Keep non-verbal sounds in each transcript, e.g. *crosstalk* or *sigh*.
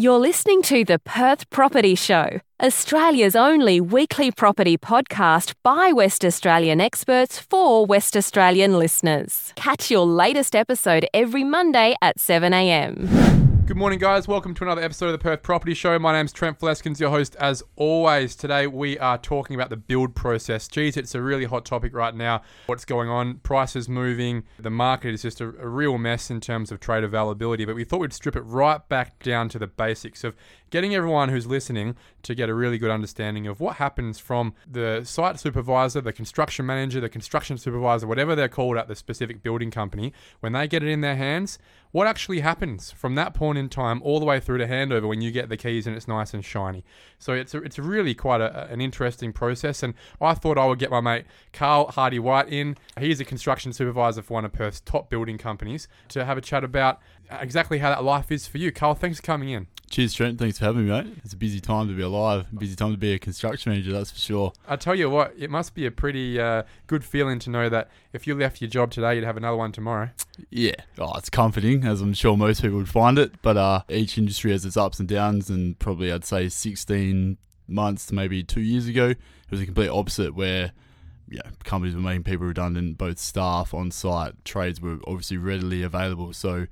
You're listening to the Perth Property Show, Australia's only weekly property podcast by West Australian experts for West Australian listeners. Catch your latest episode every Monday at 7am. Good morning, guys. Welcome to another episode of the Perth Property Show. My name's Trent Fleskins, your host as always. Today we are talking about the build process. Geez, it's a really hot topic right now. What's going on? Prices moving. The market is just a, a real mess in terms of trade availability. But we thought we'd strip it right back down to the basics of getting everyone who's listening to get a really good understanding of what happens from the site supervisor, the construction manager, the construction supervisor, whatever they're called at the specific building company, when they get it in their hands, what actually happens from that point in time all the way through to handover when you get the keys and it's nice and shiny. So it's a, it's really quite a, an interesting process. And I thought I would get my mate Karl Harty-White in. He's a construction supervisor for one of Perth's top building companies to have a chat about exactly how that life is for you. Karl, thanks for coming in. Cheers, Trent. Thanks for having me, mate. It's a busy time to be alive. Busy time to be a construction manager, that's for sure. I tell you what, it must be a pretty uh, good feeling to know that if you left your job today, you'd have another one tomorrow. Yeah, oh, it's comforting, as I'm sure most people would find it. But uh, each industry has its ups and downs, and probably I'd say 16 months to maybe two years ago, it was a complete opposite where yeah, companies were making people redundant, both staff on site, trades were obviously readily available. So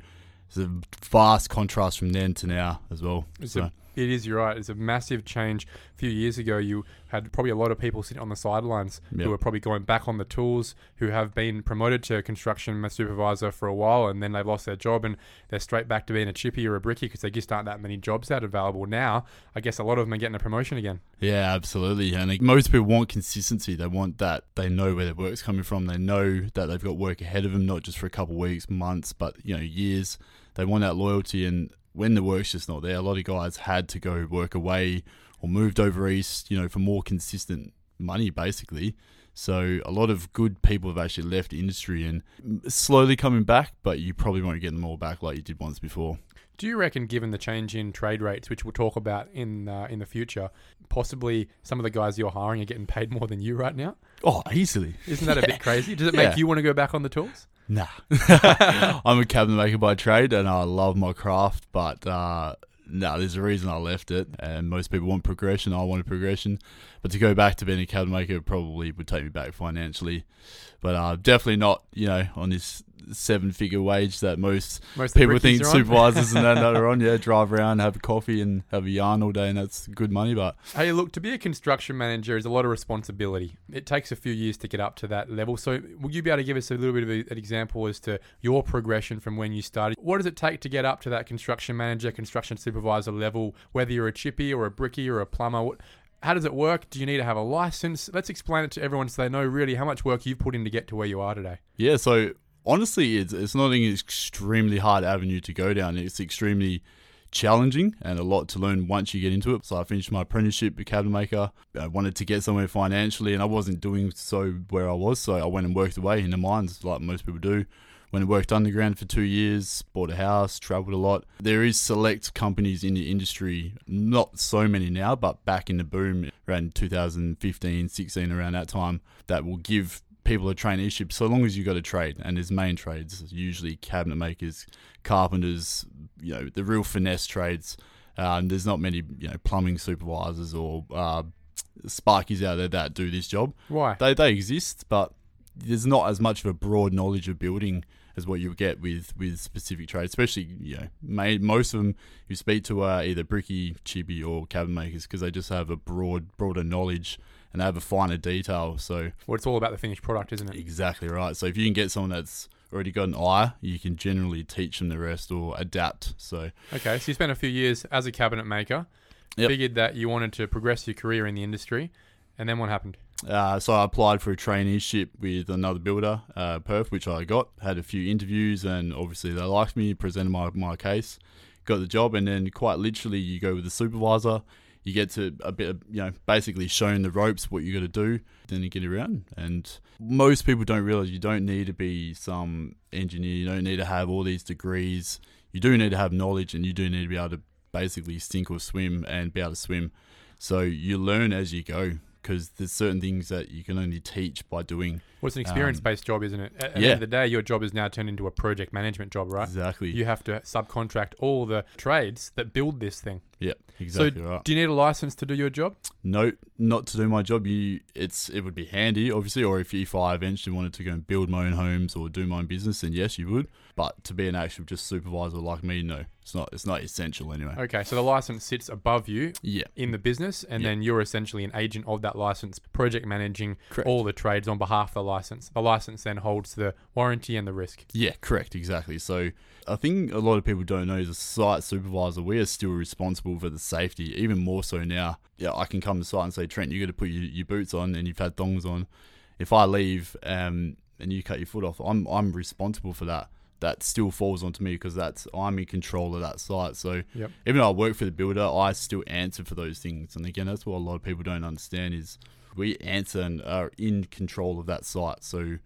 it's a vast contrast from then to now as well. It's so. a, it is, you're right. It's a massive change. A few years ago, you had probably a lot of people sitting on the sidelines Yep. who were probably going back on the tools, who have been promoted to construction supervisor for a while, and then they've lost their job and they're straight back to being a chippy or a bricky because there just aren't that many jobs out available. Now, I guess a lot of them are getting a promotion again. Yeah, absolutely. And most people want consistency. They want that they know where their work's coming from. They know that they've got work ahead of them, not just for a couple of weeks, months, but you know, years. They want that loyalty. And when the work's just not there, a lot of guys had to go work away or moved over east, you know, for more consistent money, basically. So a lot of good people have actually left industry and slowly coming back, but you probably won't get them all back like you did once before. Do you reckon, given the change in trade rates, which we'll talk about in uh, in the future, possibly some of the guys you're hiring are getting paid more than you right now? Oh, easily. Isn't that a bit *laughs* crazy? Does it make Yeah. you want to go back on the tools? Nah. *laughs* I'm a cabinet maker by trade and I love my craft, but uh, no, there's a reason I left it. And most people want progression. I wanted progression. But to go back to being a cabinet maker probably would take me back financially. But uh, definitely not, you know, on this seven figure wage that most, Most people think supervisors and that, that are on. *laughs* Yeah, drive around, have a coffee and have a yarn all day, and that's good money. But Hey, look, to be a construction manager is a lot of responsibility. It takes a few years to get up to that level. So, will you be able to give us a little bit of a, an example as to your progression from when you started? What does it take to get up to that construction manager, construction supervisor level, whether you're a chippy or a bricky or a plumber? What, how does it work? Do you need to have a license? Let's explain it to everyone so they know really how much work you've put in to get to where you are today. Yeah, so honestly, it's it's not an extremely hard avenue to go down. It's extremely challenging and a lot to learn once you get into it. So I finished my apprenticeship at cabinet maker. I wanted to get somewhere financially, and I wasn't doing so where I was. So I went and worked away in the mines, like most people do. Went and worked underground for two years, bought a house, traveled a lot. There is select companies in the industry, not so many now, but back in the boom around 2015, 16, around that time, that will give people are traineeship so long as you've got a trade. And there's main trades, usually cabinet makers, carpenters, you know, the real finesse trades. Um, there's not many, you know, plumbing supervisors or uh, sparkies out there that do this job. Why? They, they exist, but there's not as much of a broad knowledge of building as what you get with, with specific trades, especially, you know, may, most of them you speak to are either bricky, chippy, or cabin makers because they just have a broad, broader knowledge and they have a finer detail. So, Well, it's all about the finished product, isn't it? exactly right. So, if you can get someone that's already got an eye, you can generally teach them the rest or adapt. So, Okay, so you spent a few years as a cabinet maker. Yep. Figured that you wanted to progress your career in the industry, and then what happened? Uh, so I applied for a traineeship with another builder, uh, Perth, which I got. Had a few interviews, and obviously they liked me. Presented my, my case, got the job, and then quite literally you go with the supervisor. You get to a bit, of, you know, basically shown the ropes what you got to do. Then you get around, and most people don't realize you don't need to be some engineer. You don't need to have all these degrees. You do need to have knowledge, and you do need to be able to basically sink or swim and be able to swim. So you learn as you go because there's certain things that you can only teach by doing. Well, it's an experience-based job, isn't it? At, at the Um, end of the day, your job is now turned into a project management job, right? Exactly. You have to subcontract all the trades that build this thing. Yeah, exactly so, right. do you need a license to do your job? No, not to do my job. You, it's it would be handy, obviously, or if you if I eventually wanted to go and build my own homes or do my own business, then yes, you would. But to be an actual just supervisor like me, no, it's not. It's not essential anyway. Okay, so the license sits above you Yeah, in the business, and Yeah. then you're essentially an agent of that license, project managing Correct. all the trades on behalf of the license. The license then holds the warranty and the risk. yeah, correct, exactly. So I think a lot of people don't know as a site supervisor, we are still responsible for the safety, even more so now. Yeah, I can come to site and say, Trent, you got to put your, your boots on, and you've had thongs on. If I leave um, and you cut your foot off, I'm I'm responsible for that. That still falls onto me because that's I'm in control of that site. So Yep. even though I work for the builder, I still answer for those things. And again, that's what a lot of people don't understand is we answer and are in control of that site. So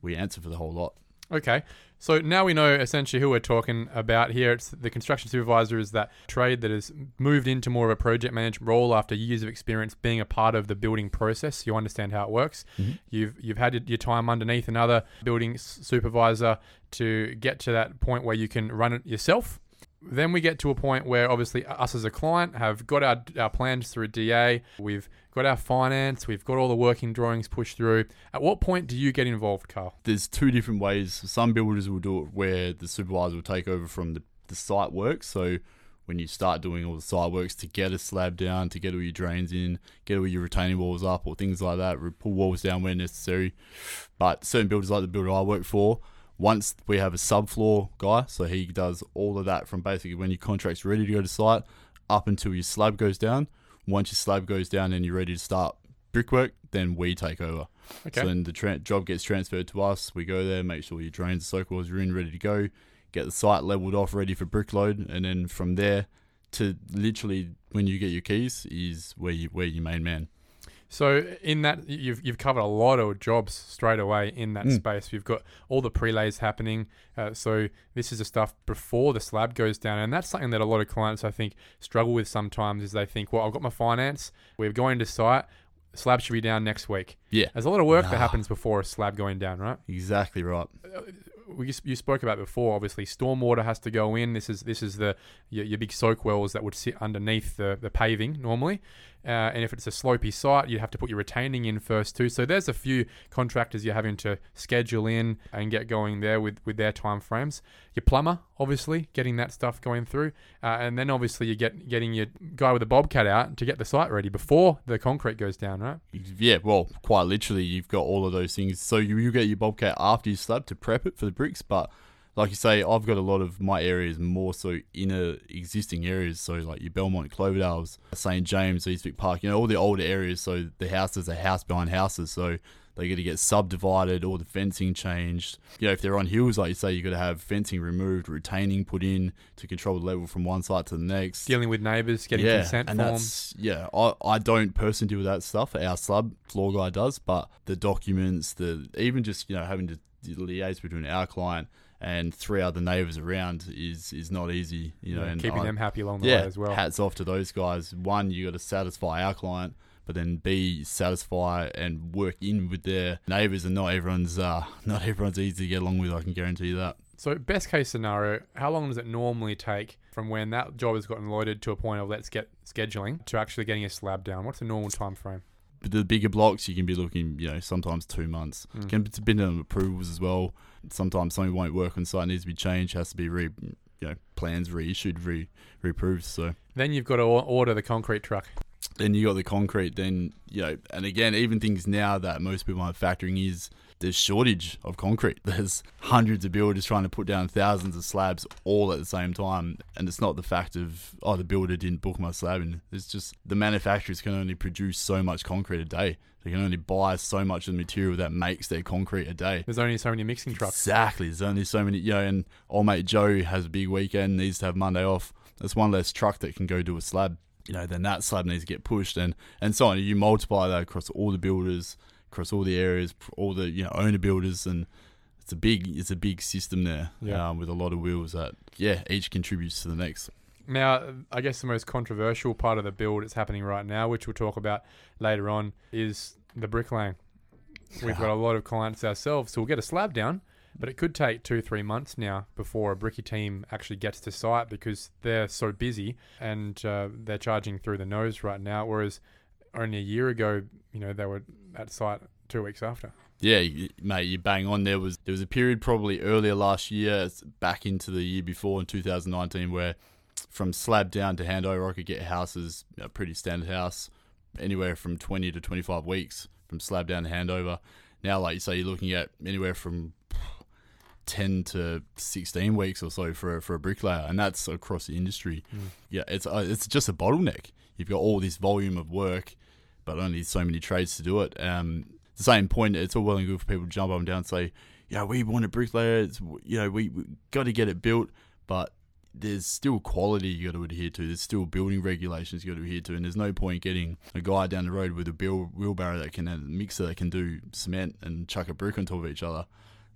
we answer for the whole lot. Okay, so now we know essentially who we're talking about here. It's the construction supervisor is that trade that has moved into more of a project management role after years of experience being a part of the building process. You understand how it works. Mhm. You've you've had your time underneath another building supervisor to get to that point where you can run it yourself. Then we get to a point where obviously us as a client have got our, our plans through DA, we've got our finance, we've got all the working drawings pushed through. At what point do you get involved, Karl? there's two different ways. Some builders will do it where the supervisor will take over from the, the site work. So when you start doing all the site works to get a slab down, to get all your drains in, get all your retaining walls up, or things like that, pull walls down where necessary. But certain builders, like the builder I work for, once we have a subfloor guy, so he does all of that from basically when your contract's ready to go to site up until your slab goes down. Once your slab goes down and you're ready to start brickwork, then we take over. Okay. So then the tra- job gets transferred to us. We go there, make sure your drains, soak wells are in, ready to go. Get the site leveled off, ready for brick load, and then from there to literally when you get your keys is where you where your main man. So in that you've you've covered a lot of jobs straight away in that Mm. space. We've got all the prelays happening. Uh, so this is the stuff before the slab goes down, and that's something that a lot of clients I think struggle with sometimes. Is they think, well, I've got my finance, we're going to site, slab should be down next week. Yeah, There's a lot of work that happens before a slab going down, right? exactly right. we you spoke about before. Obviously, stormwater has to go in. This is this is the your, your big soak wells that would sit underneath the, the paving normally. Uh, and if it's a slopey site, you'd have to put your retaining in first too. So there's a few contractors you're having to schedule in and get going there with, with their time frames. Your plumber, obviously, getting that stuff going through, uh, and then obviously you get getting your guy with the bobcat out to get the site ready before the concrete goes down, right? Yeah, well, quite literally, you've got all of those things. So you, you get your bobcat after you slab to prep it for the bricks, but like you say, I've got a lot of my areas more so inner existing areas. So like your Belmont, Cloverdale's, St James, East Vic Park, you know, all the older areas. So the houses are house behind houses. So they got to get subdivided, all the fencing changed. You know, if they're on hills, like you say, you got to have fencing removed, retaining put in to control the level from one site to the next Dealing with neighbours, getting yeah, consent and forms. That's, yeah, I, I don't personally deal with that stuff. Our slab floor guy does, but the documents, the even just you know having to liaise between our client and three other neighbours around is is not easy. You know, Yeah, and keeping I- them happy along the yeah, way as well. hats off to those guys. One, you got to satisfy our client, but then B, satisfy and work in with their neighbours. And not everyone's uh, not everyone's easy to get along with. I can guarantee you that. So, best case scenario, how long does it normally take from when that job has gotten loaded to a point of let's get scheduling to actually getting a slab down? What's the normal time frame? But the bigger blocks, you can be looking, you know, sometimes two months. Mm. Can depend on approvals as well. Sometimes something won't work on site, needs to be changed, has to be re, you know, plans reissued, re, reapproved. So Then you've got to order the concrete truck. then you got the concrete. Then you know, and again, even things now that most people aren't factoring is there's shortage of concrete. *laughs* There's hundreds of builders trying to put down thousands of slabs all at the same time, and it's not the fact of oh the builder didn't book my slab. And it's just the manufacturers can only produce so much concrete a day. They can only buy so much of the material that makes their concrete a day. There's only so many mixing trucks. Exactly. There's only so many, you know, and old mate Joe has a big weekend, needs to have Monday off. That's one less truck that can go do a slab. You know, then that slab needs to get pushed and, and so on. You multiply that across all the builders, across all the areas, all the, you know, owner builders and it's a big it's a big system there. Yeah. Um, with a lot of wheels that yeah, each contributes to the next. Now, I guess the most controversial part of the build that's happening right now, which we'll talk about later on, is the bricklaying. We've got a lot of clients ourselves, so we'll get a slab down, but it could take two, three months now before a bricky team actually gets to site because they're so busy and uh, they're charging through the nose right now. Whereas only a year ago, you know, they were at site two weeks after. Yeah, mate, you bang on. There was there was a period probably earlier last year, back into the year before in 2019, where from slab down to handover, I could get houses, a pretty standard house, anywhere from 20 to 25 weeks from slab down to handover. Now, like you say, you're looking at anywhere from 10 to 16 weeks or so for a, for a bricklayer, and that's across the industry. Yeah, it's uh, it's just a bottleneck. You've got all this volume of work, but only so many trades to do it. Um, the same point, it's all well and good for people to jump up and down and say, "Yeah, we want a bricklayer. It's, you know, we, we got to get it built," but there's still quality you got to adhere to. There's still building regulations you got to adhere to, and there's no point getting a guy down the road with a bill, wheelbarrow that can a mixer that can do cement and chuck a brick on top of each other.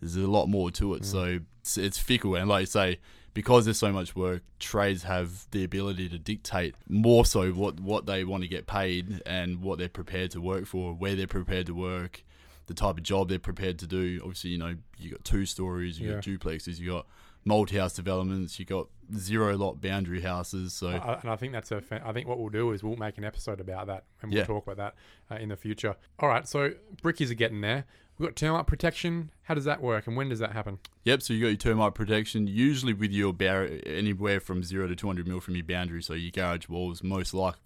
There's a lot more to it, so it's, it's fickle. And like you say, because there's so much work, trades have the ability to dictate more so what what they want to get paid and what they're prepared to work for, where they're prepared to work, the type of job they're prepared to do. Obviously, you know, you got two stories, you got Yeah. duplexes, you got multi-house developments, you got zero lot boundary houses. So I, and I think that's a. I think what we'll do is we'll make an episode about that, and we'll Yeah. talk about that uh, in the future. All right, so brickies are getting there. We've got termite protection. How does that work, and when does that happen? Yep, so you got your termite protection, usually with your bar- anywhere from zero to 200 mil from your boundary. So your garage walls, most like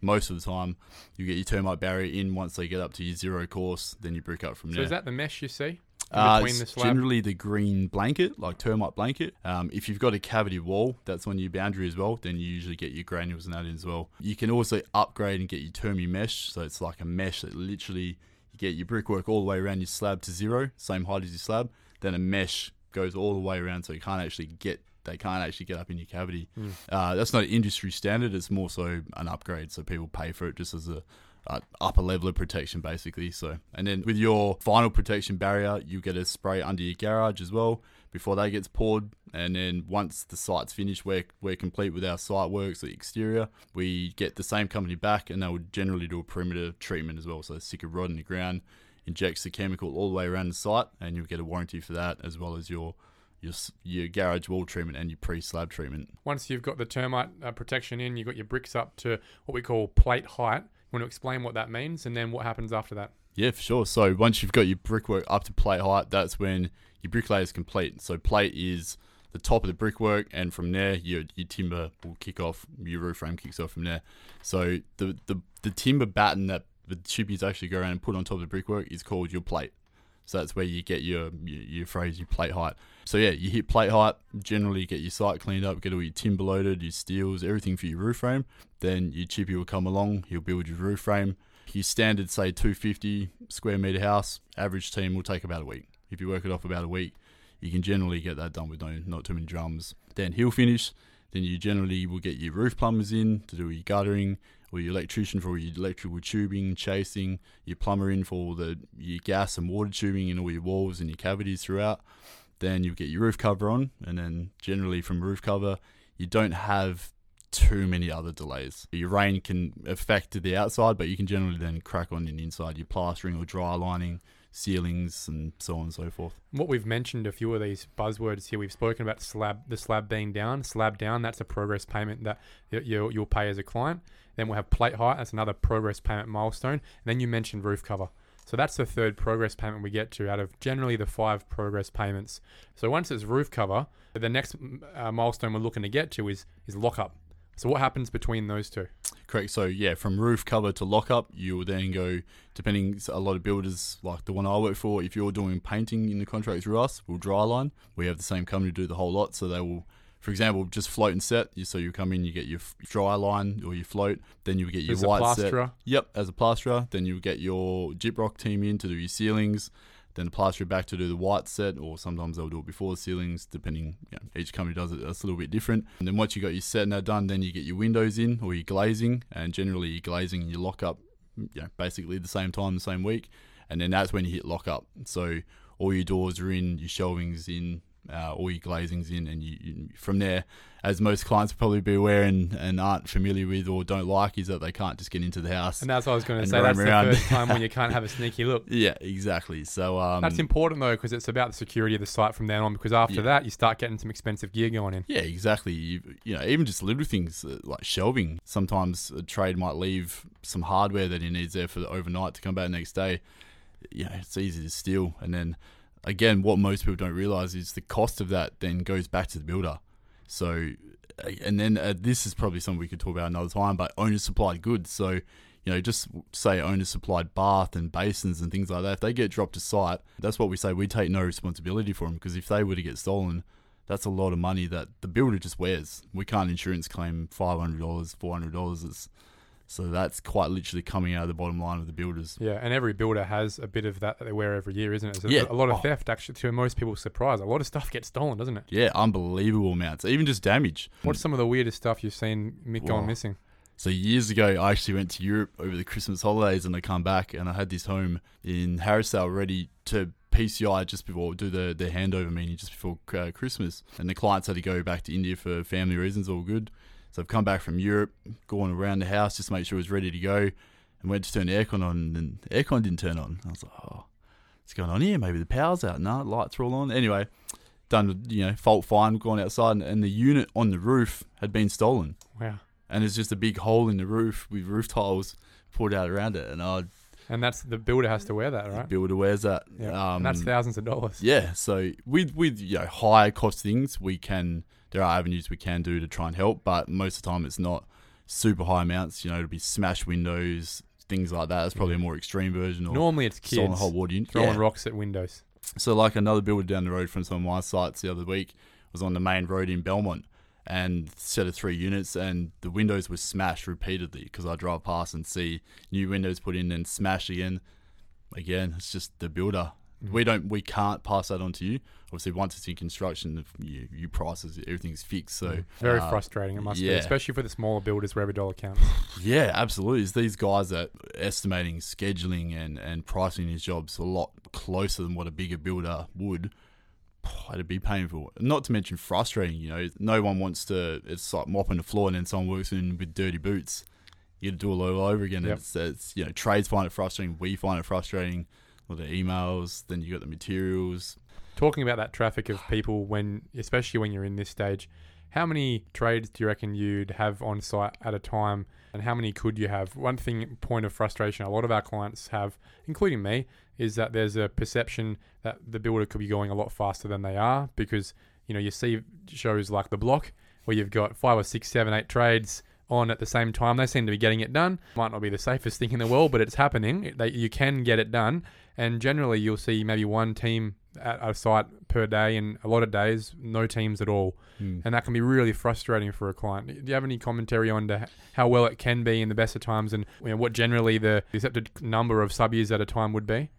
most of the time, you get your termite barrier in once they get up to your zero course, then you brick up from there. So there. is that the mesh you see Uh, the generally the green blanket, like termite blanket. Um, if you've got a cavity wall that's on your boundary as well, then you usually get your granules and that in as well. You can also upgrade and get your Termimesh, so it's like a mesh that literally you get your brickwork all the way around your slab to zero, same height as your slab. Then a mesh goes all the way around, so you can't actually get they can't actually get up in your cavity. Hmm. Uh, that's not industry standard. It's more so an upgrade, so people pay for it just as a uh, upper level of protection, basically. So, and then with your final protection barrier, you get a spray under your garage as well before that gets poured. And then once the site's finished, we're, we're complete with our site works, the exterior. We get the same company back, and they would generally do a perimeter treatment as well. So, stick a rod in the ground, injects the chemical all the way around the site, and you'll get a warranty for that as well as your your, your garage wall treatment and your pre-slab treatment. Once you've got the termite uh, protection in, you've got your bricks up to what we call plate height. Want to explain what that means, and then what happens after that? Yeah, for sure. So once you've got your brickwork up to plate height, that's when your bricklayer is complete. So plate is the top of the brickwork, and from there your your timber will kick off. Your roof frame kicks off from there. So the the, the timber batten that the chippies actually go around and put on top of the brickwork is called your plate. So that's where you get your, your phrase, your plate height. So yeah, you hit plate height. Generally, get your site cleaned up, get all your timber loaded, your steels, everything for your roof frame. Then your chippy will come along. He'll build your roof frame. Your standard, say 250 square meter house, average team will take about a week. If you work it off about a week, you can generally get that done with no not too many drums. Then he'll finish. Then you generally will get your roof plumbers in to do your guttering, or your electrician for all your electrical tubing, chasing, your plumber in for all the your gas and water tubing in all your walls and your cavities throughout. Then you get your roof cover on, and then generally from roof cover, you don't have too many other delays. Your rain can affect the outside, but you can generally then crack on in the inside, your plastering or dry lining, ceilings, and so on and so forth. What we've mentioned a few of these buzzwords here. We've spoken about slab, the slab being down, slab down. That's a progress payment that you- you'll, pay as a client. Then we'll have plate height. That's another progress payment milestone. And then you mentioned roof cover. So that's the third progress payment we get to out of generally the five progress payments. So once it's roof cover, the next uh, milestone we're looking to get to is is lockup. So what happens between those two? Correct. So yeah, from roof cover to lockup, you will then go. Depending, a lot of builders like the one I work for. If you're doing painting in the contract through us, we'll dry line. We have the same company do the whole lot, so they will. For example, just float and set. You- So you come in, you get your dry line or your float, then you get your As a white plasterer? set. Yep, as a plasterer. Then you'll get your gyprock team in to do your ceilings. Then the plasterer back to do the white set, or sometimes they'll do it before the ceilings, depending. You know, each company does it. That's a little bit different. And then once you got your set that done, then you get your windows in or your glazing, and generally your glazing and your lockup, you know, basically the same time, the same week, and then that's when you hit lockup. So all your doors are in, your shelving's in, uh, all your glazings in, and you, you, from there, as most clients probably be aware and, and aren't familiar with or don't like, is that they can't just get into the house. And that's what I was going to say. That's around. the first time when *laughs* you can't have a sneaky look. yeah, exactly. So um, That's important though, because it's about the security of the site from then on. Because after Yeah. that, you start getting some expensive gear going in. Yeah, exactly. You, you know, even just little things uh, like shelving. Sometimes a trade might leave some hardware that he needs there for the overnight to come back the next day. Know, it's easy to steal. And then again, what most people don't realize is the cost of that then goes back to the builder. So, and then uh, this is probably something we could talk about another time. But owner supplied goods. So. You know, just say owner supplied bath and basins and things like that. If they get dropped to site, that's what we say. We take no responsibility for them because if they were to get stolen, that's a lot of money that the builder just wears. We can't insurance claim five hundred dollars, four hundred dollars. So that's quite literally coming out of the bottom line of the builders. Yeah, and every builder has a bit of that that they wear every year, isn't it? So Yeah. a lot of Oh. theft, actually, to most people's surprise. A lot of stuff gets stolen, doesn't it? Yeah, unbelievable amounts. Even just damage. What's some of the weirdest stuff you've seen mi- going missing? So years ago, I actually went to Europe over the Christmas holidays, and I come back and I had this home in Harrisdale ready to PCI just before do the the handover meeting just before uh, Christmas, and the clients had to go back to India for family reasons. All good. So I've come back from Europe, gone around the house just to make sure it was ready to go, and went to turn the aircon on, and the aircon didn't turn on. I was like, oh, what's going on here? Maybe the power's out. No, lights are all on. Anyway, done you know fault find, gone outside, and, and the unit on the roof had been stolen Wow. and there's just a big hole in the roof with roof tiles poured out around it, and our And that's the builder has to wear that, right? builder wears that. Yeah. Um, and that's thousands of dollars. yeah. So with with you know higher cost things, we can there are avenues we can do to try and help, but most of the time it's not super high amounts. You know, it'll be smashed windows, things like that. That's probably a more extreme version or Normally it's kids hot water unit. throwing Yeah. rocks at windows. So, like another builder down the road from some of my sites the other week was on the main road in Belmont and set of three units, and the windows were smashed repeatedly because I drive past and see new windows put in and smashed again. Again, it's just the builder. Mm. We don't, we can't pass that on to you. Obviously, once it's in construction, you, you prices everything's fixed. So Very uh, frustrating, it must be, especially for the smaller builders where every dollar counts. *sighs* Yeah, absolutely. It's these guys that estimating, scheduling, and, and pricing his jobs a lot closer than what a bigger builder would. *sighs* It'd be painful. Not to mention frustrating. You know, no one wants to. It's like mopping the floor, and then someone works in with dirty boots. You do it all over again. Yep. It's, it's you know, trades find it frustrating. We find it frustrating. All the emails, then you got the materials. Talking about that traffic of people when, especially when you're in this stage, how many trades do you reckon you'd have on site at a time, and how many could you have? One thing, point of frustration, a lot of our clients have, including me, is that there's a perception that the builder could be going a lot faster than they are because you know you see shows like the block where you've got five or six, seven, eight trades on at the same time. They seem to be getting it done. Might not be the safest thing in the world, but it's happening. They, you can get it done, and generally you'll see maybe one team at a site per day, and a lot of days no teams at all, Hmm. and that can be really frustrating for a client. Do you have any commentary on how well it can be in the best of times, and you know, what generally the accepted number of sub years at a time would be?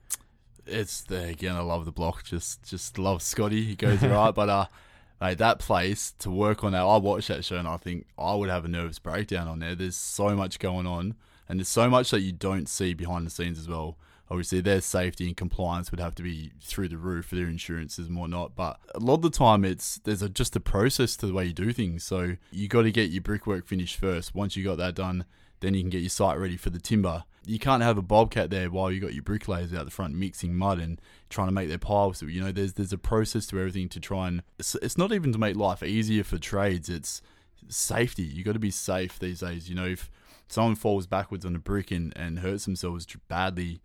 It's the again. I love the block. Just just love Scotty. He goes right, *laughs* but uh, mate, that place to work on that. I watched that show and I think I would have a nervous breakdown on there. There's so much going on, and there's so much that you don't see behind the scenes as well. Obviously, their safety and compliance would have to be through the roof for their insurances and whatnot. But a lot of the time, it's there's a, just a process to the way you do things. So you got to get your brickwork finished first. Once you got that done, then you can get your site ready for the timber. You can't have a bobcat there while you got your bricklayers out the front mixing mud and trying to make their piles. You know, there's there's a process to everything to try and it's, it's not even to make life easier for trades. It's safety. You got to be safe these days. You know, if someone falls backwards on a brick and, and hurts themselves badly,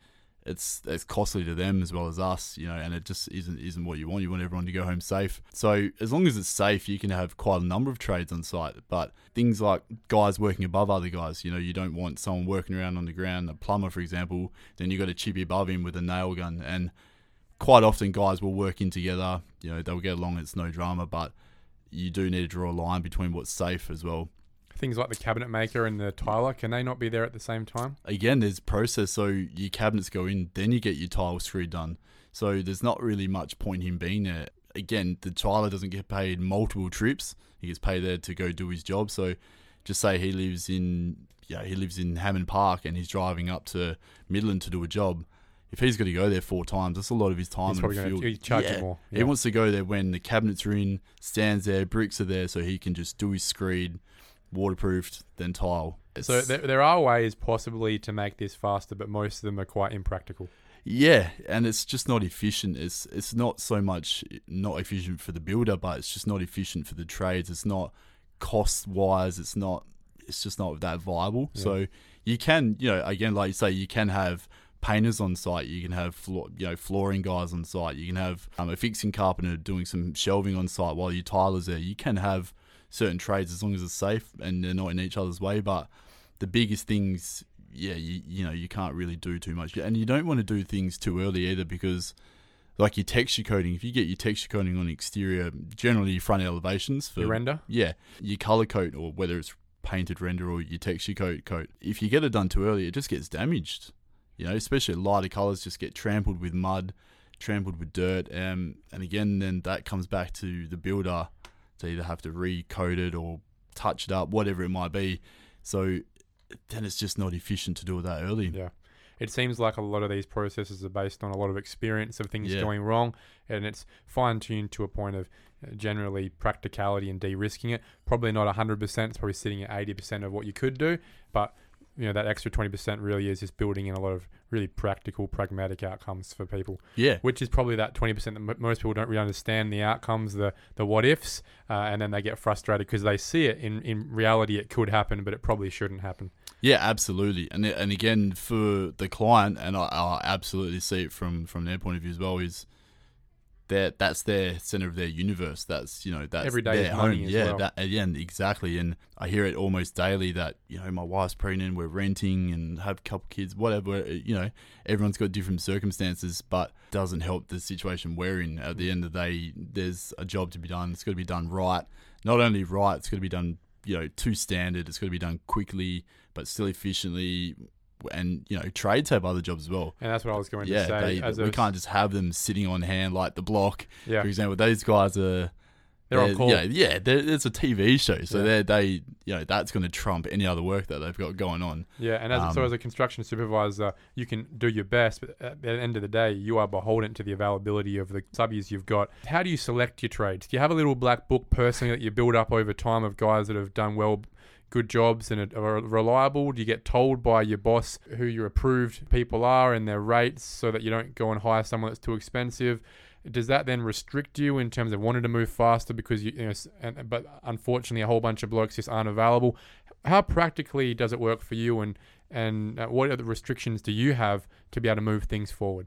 it's it's costly to them as well as us, you know, and it just isn't isn't what you want. You want everyone to go home safe. So as long as it's safe, you can have quite a number of trades on site. But things like guys working above other guys, you know, you don't want someone working around on the ground, a plumber, for example, then you've got a chippy above him with a nail gun. And quite often guys will work in together, you know, they'll get along, it's no drama, but you do need to draw a line between what's safe as well. Things like the cabinet maker and the tiler, can they not be there at the same time? again, there's process. So your cabinets go in, then you get your tile screed done. So there's not really much point him being there. Again, the tiler doesn't get paid multiple trips. He gets paid there to go do his job. So just say he lives in yeah he lives in Hammond Park and he's driving up to Midland to do a job. if he's got to go there four times, that's a lot of his time He's probably going to charge Yeah. more. He wants to go there when the cabinets are in, stands there, bricks are there, so he can just do his screed, waterproofed, than tile. So there, there are ways possibly to make this faster, but most of them are quite impractical. Yeah, and it's just not efficient. It's it's not so much not efficient for the builder, but it's just not efficient for the trades. It's not cost wise. It's not. It's just not that viable. Yeah. So you can, you know, again, like you say, you can have painters on site. You can have floor, you know flooring guys on site. You can have um, a fixing carpenter doing some shelving on site while your tilers there. You can have certain trades as long as it's safe and they're not in each other's way. But the biggest things yeah, you, you know, you can't really do too much. And you don't want to do things too early either because, like your texture coating, if you get your texture coating on exterior, generally your front elevations for You render? yeah, your color coat or whether it's painted render or your texture coat coat, if you get it done too early, it just gets damaged. You know, especially lighter colors just get trampled with mud, trampled with dirt, um, and again, then that comes back to the builder to either have to recode it or touch it up, whatever it might be. So then it's just not efficient to do it that early. Yeah. It seems like a lot of these processes are based on a lot of experience of things Yeah. going wrong, and it's fine tuned to a point of uh, generally practicality and de-risking it. Probably not 100%. It's probably sitting at 80% of what you could do, but you know that extra 20% really is just building in a lot of really practical, pragmatic outcomes for people. Yeah, which is probably that 20% that m- most people don't really understand the outcomes, the the what ifs, uh, and then they get frustrated because they see it in, in reality it could happen, but it probably shouldn't happen. Yeah, absolutely. And and again for the client, and I, I absolutely see it from from their point of view as well. Is that that's their center of their universe. That's you know that's Every day their home. yeah, well. that again exactly. And I hear it almost daily that you know my wife's pregnant, we're renting and have a couple kids, whatever. uh, You know, everyone's got different circumstances, but doesn't help the situation we're in. At the end of the day, there's a job to be done. It's got to be done right. Not only right, it's got to be done you know to standard. It's got to be done quickly, but still efficiently. And you know, trades have other jobs as well. And that's what I was going yeah, to say. they, as we can't just have them sitting on hand like the block. yeah, For example, those guys are they're on call. Yeah, yeah, they're, it's a TV show, so Yeah. they're they you know that's going to trump any other work that they've got going on. Yeah, and as, so Um, as a construction supervisor, you can do your best, but at the end of the day, you are beholden to the availability of the subbies you've got. How do you select your trades? Do you have a little black book personally that you build up over time of guys that have done well, good jobs and are reliable? Do you get told by your boss who your approved people are and their rates so that you don't go and hire someone that's too expensive? Does that then restrict you in terms of wanting to move faster because you, you know, and, but unfortunately a whole bunch of blokes just aren't available? How practically does it work for you, and and uh, what other restrictions do you have to be able to move things forward?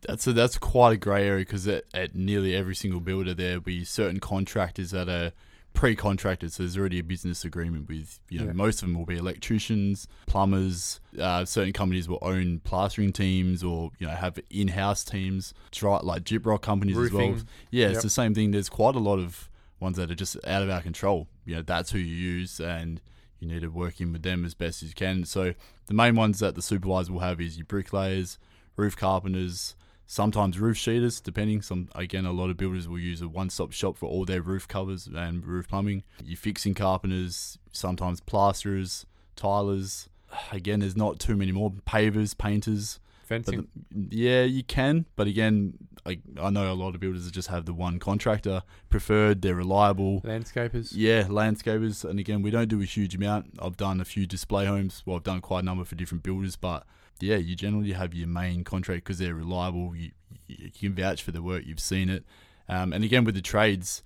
That's a, that's quite a grey area because at, at nearly every single builder there will be certain contractors that are pre-contracted, so there's already a business agreement with you know Yeah. most of them will be electricians, plumbers. Uh, certain companies will own plastering teams or you know have in-house teams, dry, like gyprock companies as well. Yeah, Yep. it's the same thing. There's quite a lot of ones that are just out of our control. You know, that's who you use, and you need to work in with them as best as you can. So the main ones that the supervisor will have is your bricklayers, roof carpenters, sometimes roof sheeters, depending. Some again, a lot of builders will use a one-stop shop for all their roof covers and roof plumbing. Your fixing carpenters, sometimes plasterers, tilers. *sighs* Again, there's not too many more pavers, painters. Fencing. the- yeah, you can, but again, I, I know a lot of builders just have the one contractor preferred. They're reliable. landscapers. Yeah, landscapers, and again, we don't do a huge amount. I've done a few display homes. Well, I've done quite a number for different builders, but yeah, you generally have your main contract because they're reliable. You, you can vouch for the work. You've seen it, um, and again with the trades.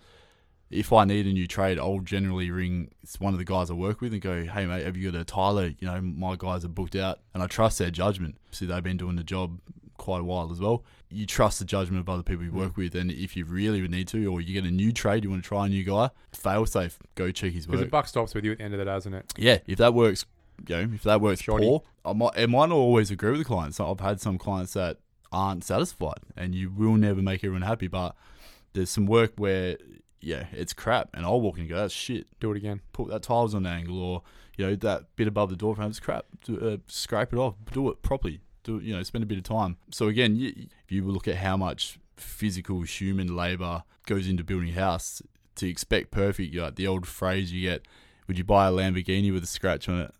If I need a new trade, I'll generally ring one of the guys I work with and go, "Hey mate, have you got a tiler? You know, my guys are booked out, and I trust their judgment. See, they've been doing the job quite a while as well. You trust the judgment of other people you work with, and if you really need to, or you get a new trade, you want to try a new guy, fail safe, go check his work. Because the buck stops with you at the end of the day, doesn't it? Yeah, if that works, you know, if that works Shoddy. poor, I might, it might not always agree with the client. So I've had some clients that aren't satisfied, and you will never make everyone happy. But there's some work where, yeah, it's crap, and I'll walk in and go, "That's shit." Do it again. Put that tiles on an angle, or you know that bit above the door frame is crap. Do, uh, scrape it off. Do it properly. Do you know? Spend a bit of time. So again, you, if you look at how much physical human labor goes into building a house, to expect perfect, you like the old phrase you get: Would you buy a Lamborghini with a scratch on it?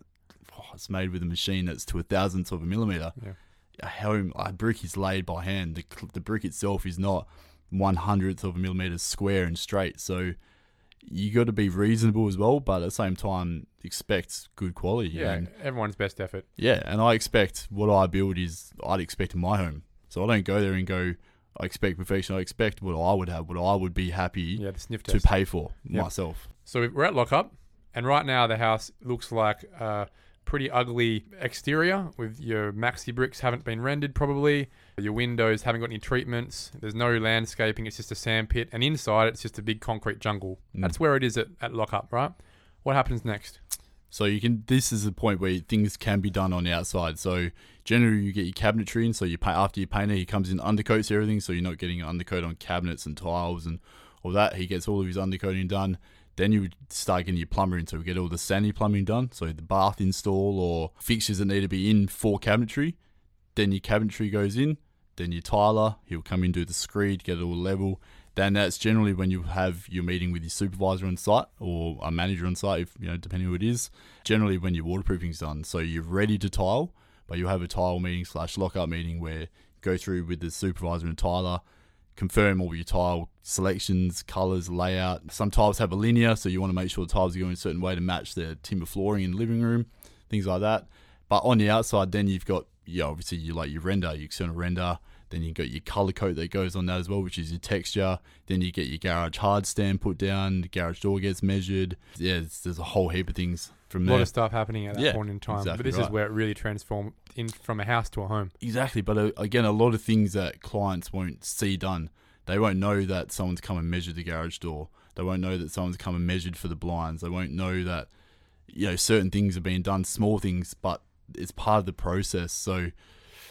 It's made with a machine that's to a thousandth of a millimeter. Yeah. a home a brick is laid by hand. The the brick itself is not one hundredth of a millimeter square and straight. So you got to be reasonable as well, but at the same time expect good quality. Yeah, And everyone's best effort. yeah, and I expect what I build is I'd expect in my home. So I don't go there and go. I expect perfection. I expect what I would have, what I would be happy Yeah, the sniff to pay for Yep. myself. So we're at lockup, and right now the house looks like a pretty ugly exterior with your maxi bricks haven't been rendered probably. Your windows haven't got any treatments. There's no landscaping. It's just a sand pit, and inside it's just a big concrete jungle. Mm. That's where it is at, at lockup, right? What happens next? So you can. This is the point where things can be done on the outside. So generally, you get your cabinetry in. So you pay after your painter he comes in undercoats everything. So you're not getting an undercoat on cabinets and tiles and all that. He gets all of his undercoating done. Then you would start getting your plumber in. So we get all the sandy plumbing done. So the bath install or fixtures that need to be in for cabinetry. Then your cabinetry goes in. Then your tiler, he'll come in do the screed, get it all level. Then that's generally when you have your meeting with your supervisor on site or a manager on site, if you know, depending who it is. Generally, when your waterproofing's done, so you're ready to tile, but you'll have a tile meeting slash lockup meeting where go through with the supervisor and tiler, confirm all your tile selections, colors, layout. Some tiles have a linear, so you want to make sure the tiles are going a certain way to match the timber flooring in the living room, things like that. But on the outside, then you've got yeah, obviously you like your render, your external render. Then you got your color coat that goes on that as well, which is your texture. Then you get your garage hard stand put down. The garage door gets measured. Yeah, there's, there's a whole heap of things from A there. A lot of stuff happening at that Yeah, point in time. exactly but this is where it really transformed in from a house to a home. Exactly, but uh, again, a lot of things that clients won't see done. They won't know that someone's come and measured the garage door. They won't know that someone's come and measured for the blinds. They won't know that you know certain things are being done, small things, but it's part of the process. So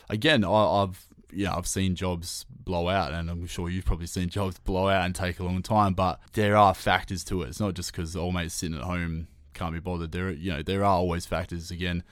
again, I, I've you know I've seen jobs blow out, and I'm sure you've probably seen *laughs* jobs blow out and take a long time. But there are factors to it. It's not just because old mate's sitting at home can't be bothered. There, you know, there are always factors. Again,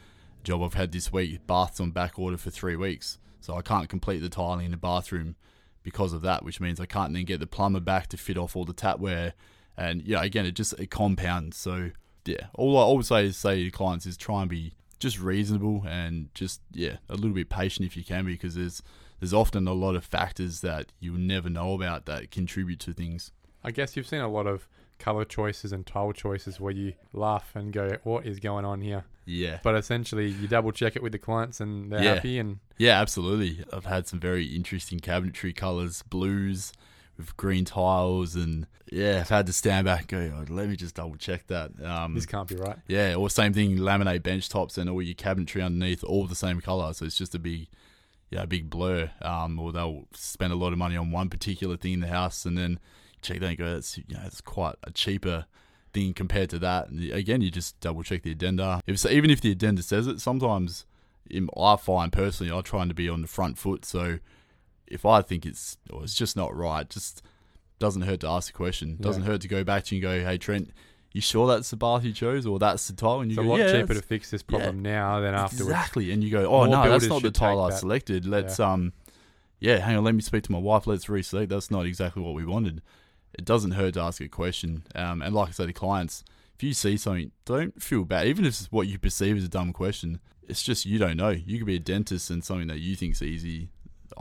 job I've had this week, baths on back order for three weeks, so I can't complete the tiling in the bathroom because of that, which means I can't then get the plumber back to fit off all the tapware, and yeah, again, it just it compounds. So yeah, all I always say say to clients is try and be just reasonable and just yeah a little bit patient if you can because there's there's often a lot of factors that you never know about that contribute to things. I guess you've seen a lot of color choices and tile choices where you laugh and go, "What is going on here?" Yeah. But essentially, you double check it with the clients, and they're Yeah. happy. And Yeah, absolutely. I've had some very interesting cabinetry colors, blues with green tiles, and yeah, I've had to stand back and go, oh, let me just double check that. Um, this can't be right. yeah, or same thing, laminate bench tops and all your cabinetry underneath, all the same color. So it's just a big, yeah, a big blur. Um, or they'll spend a lot of money on one particular thing in the house, and then check that and go, that's you know, it's quite a cheaper thing compared to that. And again, you just double check the addenda. If so, even if the addenda says it, sometimes I find personally, I trying to be on the front foot. So if I think it's or it's just not right, just doesn't hurt to ask a question. Doesn't hurt to go back to you and go, hey Trent, you sure that's the bath you chose or that's the tile? And you It's a lot yeah, cheaper to fix this problem now than afterwards. Exactly. And you go, oh More no, that's not the tile I that. selected. Let's um, yeah, hang on, let me speak to my wife. Let's reselect. That's not exactly what we wanted. It doesn't hurt to ask a question. Um, and like I say to clients, if you see something, don't feel bad. Even if it's what you perceive as a dumb question, it's just you don't know. You could be a dentist and something that you think's easy.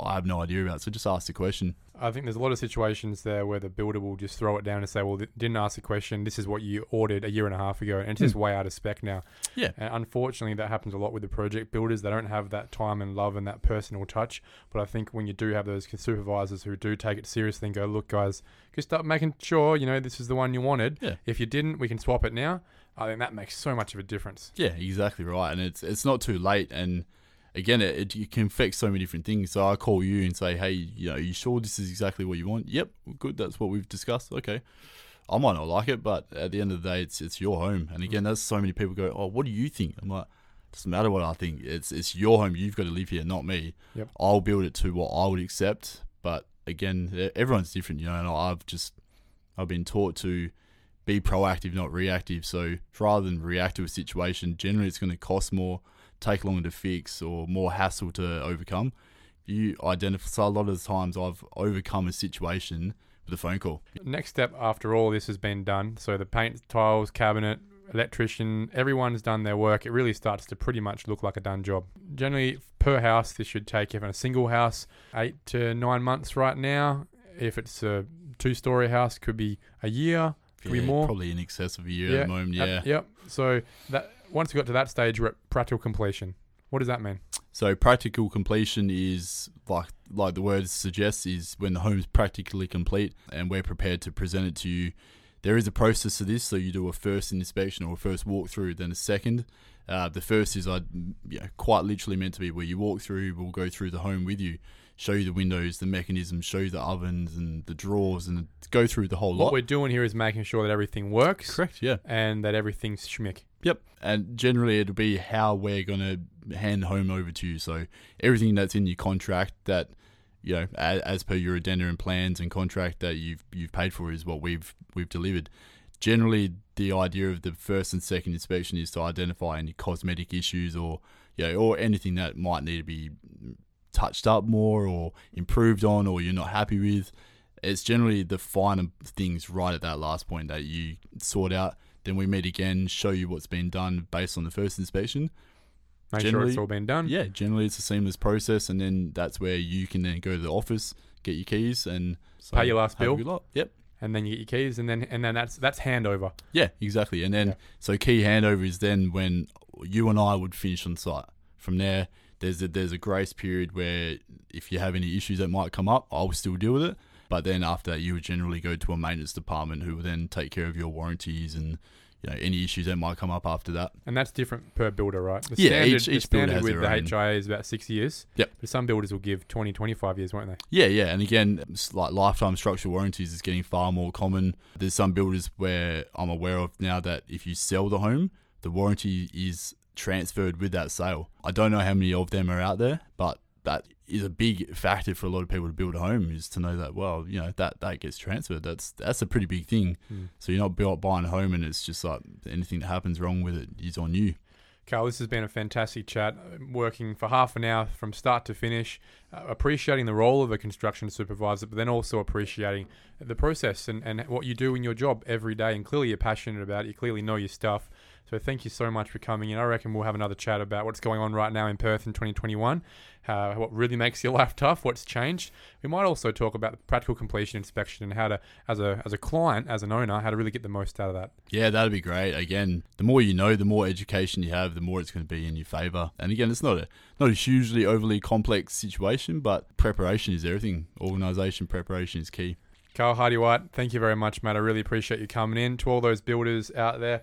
I have no idea about. So just ask the question. I think there's a lot of situations there where the builder will just throw it down and say, "Well, didn't ask the question. This is what you ordered a year and a half ago, and it's just hmm. way out of spec now." Yeah. And unfortunately, that happens a lot with the project builders. They don't have that time and love and that personal touch. But I think when you do have those supervisors who do take it seriously and go, "Look, guys, just start making sure you know this is the one you wanted. Yeah. If you didn't, we can swap it now." I think that makes so much of a difference. Yeah, exactly right. And it's it's not too late. And again, it, it, it can affect so many different things. So I call you and say, hey, you know, you sure this is exactly what you want? Yep, good. That's what we've discussed. Okay. I might not like it, but at the end of the day, it's it's your home. And again, that's so many people go, oh, what do you think? I'm like, doesn't matter what I think. It's it's your home. You've got to live here, not me. Yep. I'll build it to what I would accept. But again, everyone's different, you know. And I've just I've been taught to be proactive, not reactive. So rather than react to a situation, generally it's going to cost more, take longer to fix, or more hassle to overcome. You identify. So a lot of the times I've overcome a situation with a phone call. Next step after all this has been done, so the paint, tiles, cabinet, electrician, everyone's done their work, it really starts to pretty much look like a done job. Generally, per house, this should take, even a single house, eight to nine months right now. If it's a two story house, could be a year, could be Yeah, more. Probably in excess of a year Yeah, at the moment. At- Yeah. yep. So that once we got to that stage, we're at practical completion. What does that mean? So practical completion is like like the word suggests is when the home's practically complete and we're prepared to present it to you. There is a process to this, so you do a first inspection or a first walkthrough, then a second. Uh, the first is I, you know, quite literally meant to be where you walk through. We'll go through the home with you, show you the windows, the mechanisms, show you the ovens and the drawers, and go through the whole What lot. What we're doing here is making sure that everything works Correct. Yeah. and that everything's schmick. Yep. And generally, it'll be how we're going to hand home over to you. So everything that's in your contract that, you know, as, as per your addenda and plans and contract that you've you've paid for is what we've we've delivered. Generally, the idea of the first and second inspection is to identify any cosmetic issues or you know, or anything that might need to be touched up more or improved on or you're not happy with. It's generally the finer things right at that last point that you sort out. Then we meet again, show you what's been done based on the first inspection. Make sure it's all been done. Yeah, generally it's a seamless process, and then that's where you can then go to the office, get your keys, and so Pay your last bill. Yep. And then you get your keys, and then and then that's that's handover. Yeah, exactly. And then Yeah. so key handover is then when you and I would finish on site. From there, there's a, there's a grace period where if you have any issues that might come up, I'll still deal with it. But then after that, you would generally go to a maintenance department who will then take care of your warranties and you know any issues that might come up after that. And that's different per builder, right? The Yeah, standard, each- the each builder standard has with the own- HIA is about six years. Yep. But some builders will give 20, 25 years, won't they? Yeah, yeah, and again, like lifetime structural warranties is getting far more common. There's some builders where I'm aware of now that if you sell the home, the warranty is transferred with that sale. I don't know how many of them are out there, but that is a big factor for a lot of people to build a home is to know that well, you know that that gets transferred. That's that's a pretty big thing. Hmm. So you're not bu- buying a home and it's just like anything that happens wrong with it is on you. Karl, this has been a fantastic chat. Working for half an hour from start to finish, uh, appreciating the role of a construction supervisor, but then also appreciating the process and, and what you do in your job every day. And clearly, you're passionate about it. You clearly know your stuff. So thank you so much for coming in. I reckon we'll have another chat about what's going on right now in Perth in 2021, uh, what really makes your *laughs* life tough, what's changed. We might also talk about the practical completion inspection and how to, as a as a client, as an owner, how to really get the most out of that. Yeah, that'd be great. Again, the more you know, the more education you have, the more it's going to be in your favor. And again, it's not a not a hugely overly complex situation, but preparation is everything. Organization preparation is key. Karl Harty-White, thank you very much, mate. I really appreciate you coming in. To all those builders out there,